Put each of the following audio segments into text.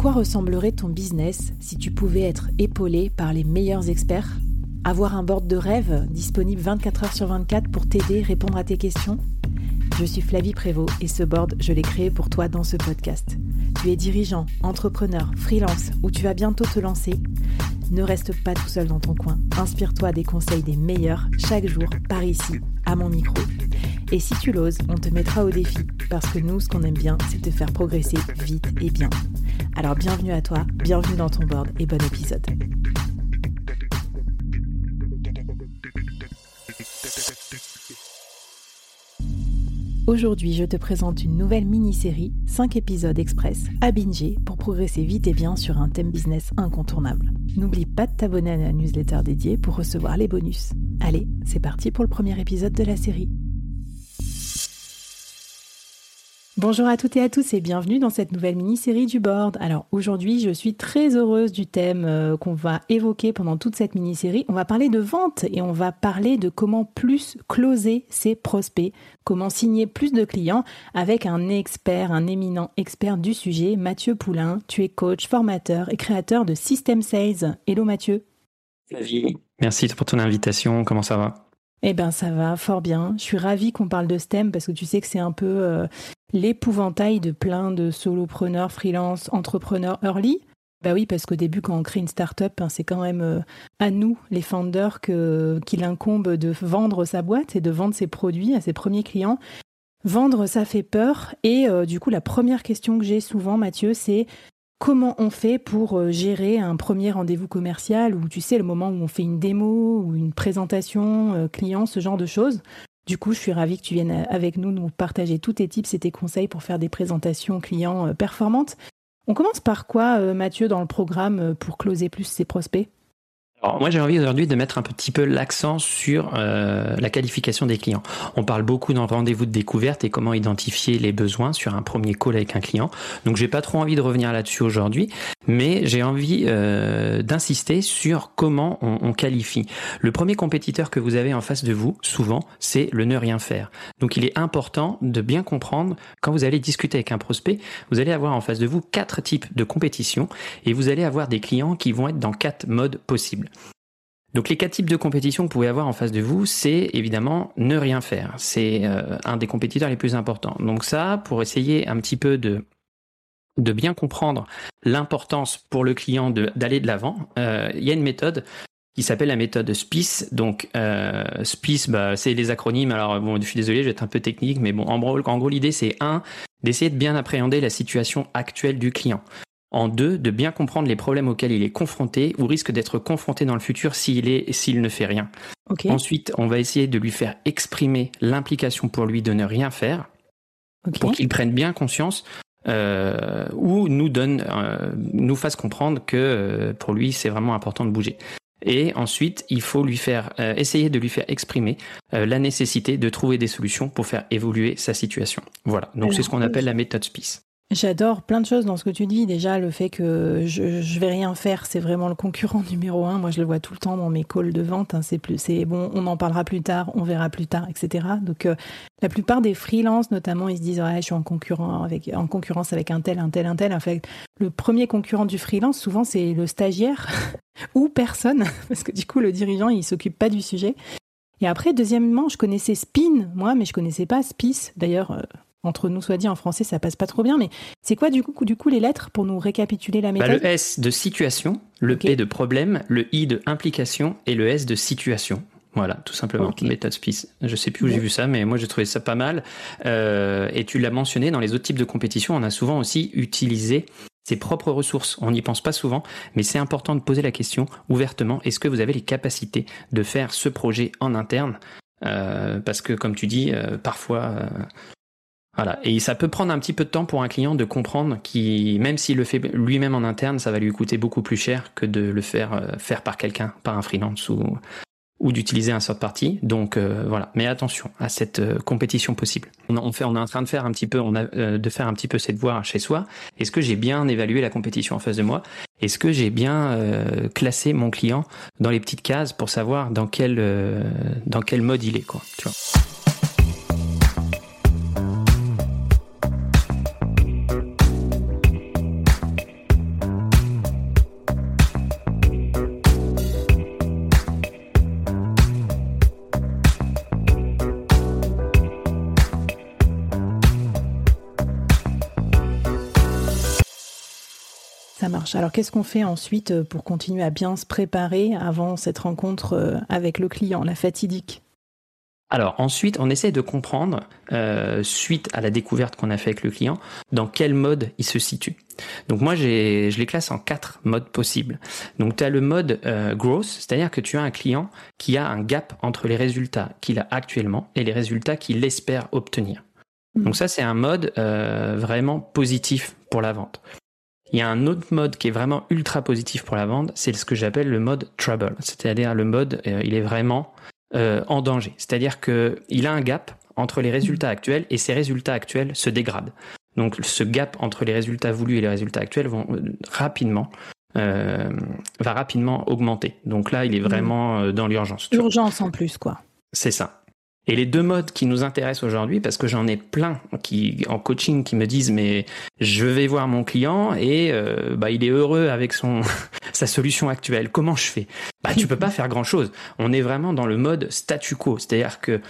Quoi ressemblerait ton business si tu pouvais être épaulé par les meilleurs experts? Avoir un board de rêve disponible 24 heures sur 24 pour t'aider, répondre à tes questions? Je suis Flavie Prévost et ce board, je l'ai créé pour toi dans ce podcast. Tu es dirigeant, entrepreneur, freelance ou tu vas bientôt te lancer? Ne reste pas tout seul dans ton coin. Inspire-toi des conseils des meilleurs chaque jour par ici, à mon micro. Et si tu l'oses, on te mettra au défi parce que nous, ce qu'on aime bien, c'est te faire progresser vite et bien. Alors bienvenue à toi, bienvenue dans ton board et bon épisode. Aujourd'hui, je te présente une nouvelle mini-série, 5 épisodes express à binger pour progresser vite et bien sur un thème business incontournable. N'oublie pas de t'abonner à la newsletter dédiée pour recevoir les bonus. Allez, c'est parti pour le premier épisode de la série. Bonjour à toutes et à tous et bienvenue dans cette nouvelle mini-série du board. Alors aujourd'hui, je suis très heureuse du thème euh, qu'on va évoquer pendant toute cette mini-série. On va parler de vente et on va parler de comment plus closer ses prospects, comment signer plus de clients avec un expert, un éminent expert du sujet, Mathieu Poulain. Tu es coach, formateur et créateur de System Sales. Hello Mathieu. Merci pour ton invitation. Comment ça va? Eh ben ça va fort bien. Je suis ravie qu'on parle de STEM parce que tu sais que c'est un peu euh, l'épouvantail de plein de solopreneurs, freelance, entrepreneurs early. Bah oui, parce qu'au début, quand on crée une start-up, hein, c'est quand même euh, à nous, les founders, qu'il incombe de vendre sa boîte et de vendre ses produits à ses premiers clients. Vendre, ça fait peur. Et euh, du coup, la première question que j'ai souvent, Mathieu, c'est comment on fait pour euh, gérer un premier rendez-vous commercial ou tu sais le moment où on fait une démo ou une présentation client, ce genre de choses. Du coup, je suis ravie que tu viennes avec nous nous partager tous tes tips et tes conseils pour faire des présentations clients euh, performantes. On commence par quoi, Mathieu, dans le programme pour closer plus ses prospects? Alors moi j'ai envie aujourd'hui de mettre un petit peu l'accent sur euh, la qualification des clients. On parle beaucoup dans rendez-vous de découverte et comment identifier les besoins sur un premier call avec un client. Donc j'ai pas trop envie de revenir là-dessus aujourd'hui, mais j'ai envie euh, d'insister sur comment on, on, qualifie. Le premier compétiteur que vous avez en face de vous, souvent, c'est le ne rien faire. Donc il est important de bien comprendre quand vous allez discuter avec un prospect, vous allez avoir en face de vous quatre types de compétition et vous allez avoir des clients qui vont être dans quatre modes possibles. Donc les quatre types de compétition que vous pouvez avoir en face de vous, c'est évidemment ne rien faire. C'est euh, un des compétiteurs les plus importants. Donc ça, pour essayer un petit peu de de bien comprendre l'importance pour le client d'aller de l'avant, euh, il y a une méthode qui s'appelle la méthode SPICE. Donc euh, SPICE, bah, c'est les acronymes. Alors bon, je suis désolé, je vais être un peu technique, mais bon, en gros, en gros l'idée c'est un d'essayer de bien appréhender la situation actuelle du client. En deux, de bien comprendre les problèmes auxquels il est confronté ou risque d'être confronté dans le futur s'il est s'il ne fait rien. Ensuite, on va essayer de lui faire exprimer l'implication pour lui de ne rien faire, pour qu'il prenne bien conscience euh, ou nous donne, euh, nous fasse comprendre que euh, pour lui c'est vraiment important de bouger. Et ensuite, il faut lui faire essayer de lui faire exprimer la nécessité de trouver des solutions pour faire évoluer sa situation. Voilà. Donc c'est ce qu'on appelle la méthode SPICE. J'adore plein de choses dans ce que tu dis. Déjà, le fait que je, je vais rien faire, c'est vraiment le concurrent numéro un. Moi, je le vois tout le temps dans mes calls de vente. Hein. C'est plus, c'est bon, on en parlera plus tard, on verra plus tard, etc. Donc, euh, la plupart des freelances, notamment, ils se disent, ouais, je suis en concurrent avec, en concurrence avec un tel, un tel, un tel. En fait, le premier concurrent du freelance, souvent, c'est le stagiaire ou personne, parce que du coup, le dirigeant, il s'occupe pas du sujet. Et après, deuxièmement, je connaissais Spin, moi, mais je connaissais pas Spice. D'ailleurs, euh, entre nous soit dit en français, ça passe pas trop bien, mais c'est quoi du coup, du coup les lettres pour nous récapituler la bah, méthode Le S de situation, le P de problème, le I de implication et le S de situation. Voilà, tout simplement, méthode SPICE. Je sais plus où j'ai vu ça, mais moi j'ai trouvé ça pas mal. Euh, et tu l'as mentionné, dans les autres types de compétitions, on a souvent aussi utilisé ses propres ressources. On n'y pense pas souvent, mais c'est important de poser la question ouvertement, est-ce que vous avez les capacités de faire ce projet en interne? Euh, Parce que comme tu dis, euh, parfois Voilà. Et ça peut prendre un petit peu de temps pour un client de comprendre qui, même s'il le fait lui-même en interne, ça va lui coûter beaucoup plus cher que de le faire euh, faire par quelqu'un, par un freelance ou, ou d'utiliser un sort party. Donc euh, voilà. Mais attention à cette euh, compétition possible. On, on, fait, on est en train de faire un petit peu, on a, de faire un petit peu cette voie chez soi. Est-ce que j'ai bien évalué la compétition en face de moi? Est-ce que j'ai bien classé mon client dans les petites cases pour savoir dans quel dans quel mode il est quoi Tu vois? Alors qu'est-ce qu'on fait ensuite euh, pour continuer à bien se préparer avant cette rencontre euh, avec le client, la fatidique? Alors ensuite, on essaie de comprendre, euh, suite à la découverte qu'on a fait avec le client, dans quel mode il se situe. Donc moi, je les classe en quatre modes possibles. Donc tu as le mode growth, c'est-à-dire que tu as un client qui a un gap entre les résultats qu'il a actuellement et les résultats qu'il espère obtenir. Hmm. Donc ça, c'est un mode vraiment positif pour la vente. Il y a un autre mode qui est vraiment ultra positif pour la vente, c'est ce que j'appelle le mode trouble, c'est-à-dire le mode euh, il est vraiment euh, en danger, c'est-à-dire que il a un gap entre les résultats actuels et ces résultats actuels se dégradent. Donc ce gap entre les résultats voulus et les résultats actuels vont euh, rapidement va rapidement augmenter. Donc là, il est mmh. vraiment dans l'urgence. Urgence en plus, quoi. C'est ça. Et les deux modes qui nous intéressent aujourd'hui, parce que j'en ai plein qui en coaching qui me disent mais je vais voir mon client et euh, bah il est heureux avec son sa solution actuelle. Comment je fais? Bah tu peux pas faire grand chose. On est vraiment dans le mode statu quo, c'est-à-dire que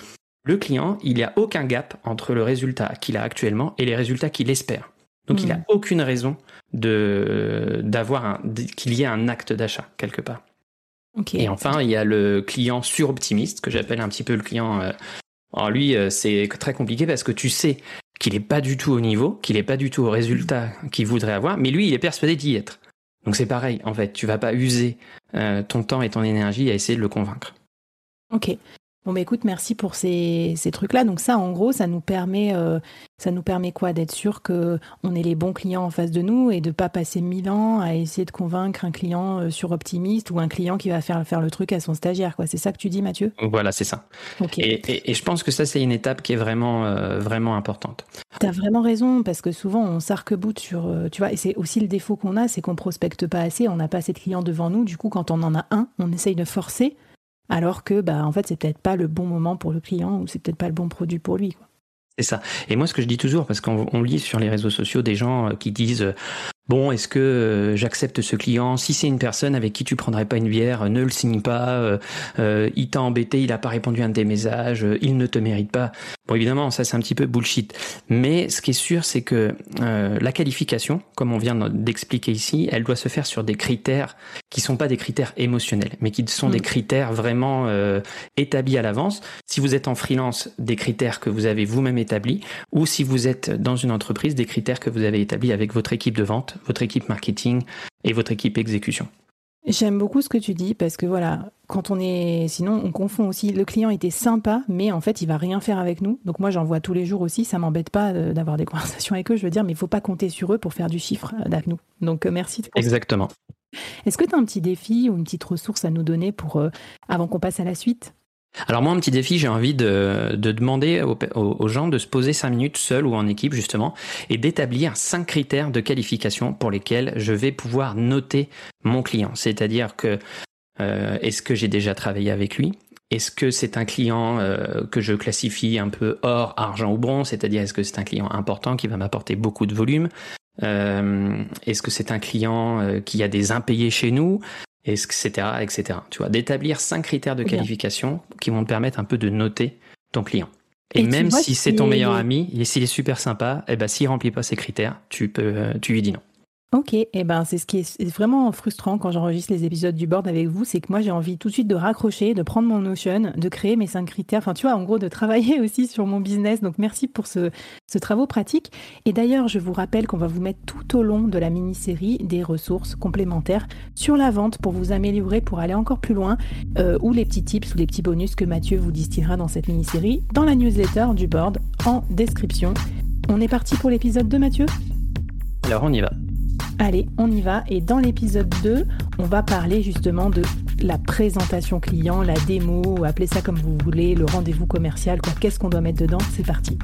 le client, il n'y a aucun gap entre le résultat qu'il a actuellement et les résultats qu'il espère. Donc il n'a hmm. aucune raison de d'avoir qu'il y ait un acte d'achat quelque part. Et enfin, il y a le client suroptimiste, que j'appelle un petit peu le client. Euh, alors lui, euh, c'est très compliqué parce que tu sais qu'il n'est pas du tout au niveau, qu'il n'est pas du tout au résultat qu'il voudrait avoir, mais lui, il est persuadé d'y être. Donc c'est pareil, en fait, tu vas pas user euh, ton temps et ton énergie à essayer de le convaincre. Ok. Bon, bah écoute, merci pour ces, ces trucs-là. Donc ça, en gros, ça nous permet, euh, ça nous permet quoi? D'être sûr que on ait les bons clients en face de nous et de pas passer mille ans à essayer de convaincre un client euh, sur optimiste ou un client qui va faire faire le truc à son stagiaire. Quoi, c'est ça que tu dis, Mathieu? Voilà, c'est ça. Et, et, je pense que ça, c'est une étape qui est vraiment, euh, vraiment importante. T'as vraiment raison parce que souvent on s'arc-boute sur, tu vois, et c'est aussi le défaut qu'on a, c'est qu'on prospecte pas assez, on n'a pas assez de clients devant nous. Du coup, quand on en a un, on essaye de forcer alors que bah en fait c'est peut-être pas le bon moment pour le client ou c'est peut-être pas le bon produit pour lui C'est ça. Et moi ce que je dis toujours parce qu'on lit sur les réseaux sociaux des gens euh, qui disent euh, Bon, est-ce que euh, j'accepte ce client? Si c'est une personne avec qui tu prendrais pas une bière, ne le signe pas. il t'a embêté, il a pas répondu à un de tes messages, il ne te mérite pas. Bon, évidemment, ça c'est un petit peu bullshit. Mais ce qui est sûr, c'est que la qualification, comme on vient d'expliquer ici, elle doit se faire sur des critères qui sont pas des critères émotionnels, mais qui sont des mm. critères vraiment euh, établis à l'avance. Si vous êtes en freelance, des critères que vous avez vous-même établis, ou si vous êtes dans une entreprise, des critères que vous avez établis avec votre équipe de vente, votre équipe marketing et votre équipe exécution. J'aime beaucoup ce que tu dis parce que voilà, quand on est, sinon on confond aussi. Le client était sympa, mais en fait il va rien faire avec nous. Donc moi j'en vois tous les jours aussi. Ça m'embête pas euh, d'avoir des conversations avec eux. Je veux dire, mais il faut pas compter sur eux pour faire du chiffre euh, avec nous. Donc merci. Exactement. Est-ce que tu as un petit défi ou une petite ressource à nous donner pour euh, avant qu'on passe à la suite? Alors moi, un petit défi, j'ai envie de, demander aux, gens de se poser cinq minutes seuls ou en équipe justement et d'établir cinq critères de qualification pour lesquels je vais pouvoir noter mon client. C'est-à-dire que euh, est-ce que j'ai déjà travaillé avec lui? Est-ce que c'est un client euh, que je classifie un peu hors argent ou bronze, c'est-à-dire est-ce que c'est un client important qui va m'apporter beaucoup de volume? Euh, Est-ce que c'est un client qui a des impayés chez nous? Etc., etc. Tu vois, d'établir cinq critères de qualification qui vont te permettre un peu de noter ton client. Et, même si c'est ton meilleur ami, et s'il est super sympa, et eh ben s'il remplit pas ces critères, tu peux, euh, tu lui dis non. Ok, et eh ben c'est ce qui est vraiment frustrant quand j'enregistre les épisodes du board avec vous, c'est que moi j'ai envie tout de suite de raccrocher, de prendre mon Notion, de créer mes cinq critères, enfin tu vois, en gros de travailler aussi sur mon business. Donc merci pour ce, ce pratique. Et d'ailleurs, je vous rappelle qu'on va vous mettre tout au long de la mini-série des ressources complémentaires sur la vente pour vous améliorer, pour aller encore plus loin, euh, ou les petits tips ou les petits bonus que Mathieu vous distillera dans cette mini-série, dans la newsletter du board en description. On est parti pour l'épisode 2, Mathieu? Alors on y va. Allez, on y va. Et dans l'épisode 2, on va parler justement de la présentation client, la démo, appelez ça comme vous voulez, le rendez-vous commercial, quoi. Qu'est-ce qu'on doit mettre dedans? C'est parti.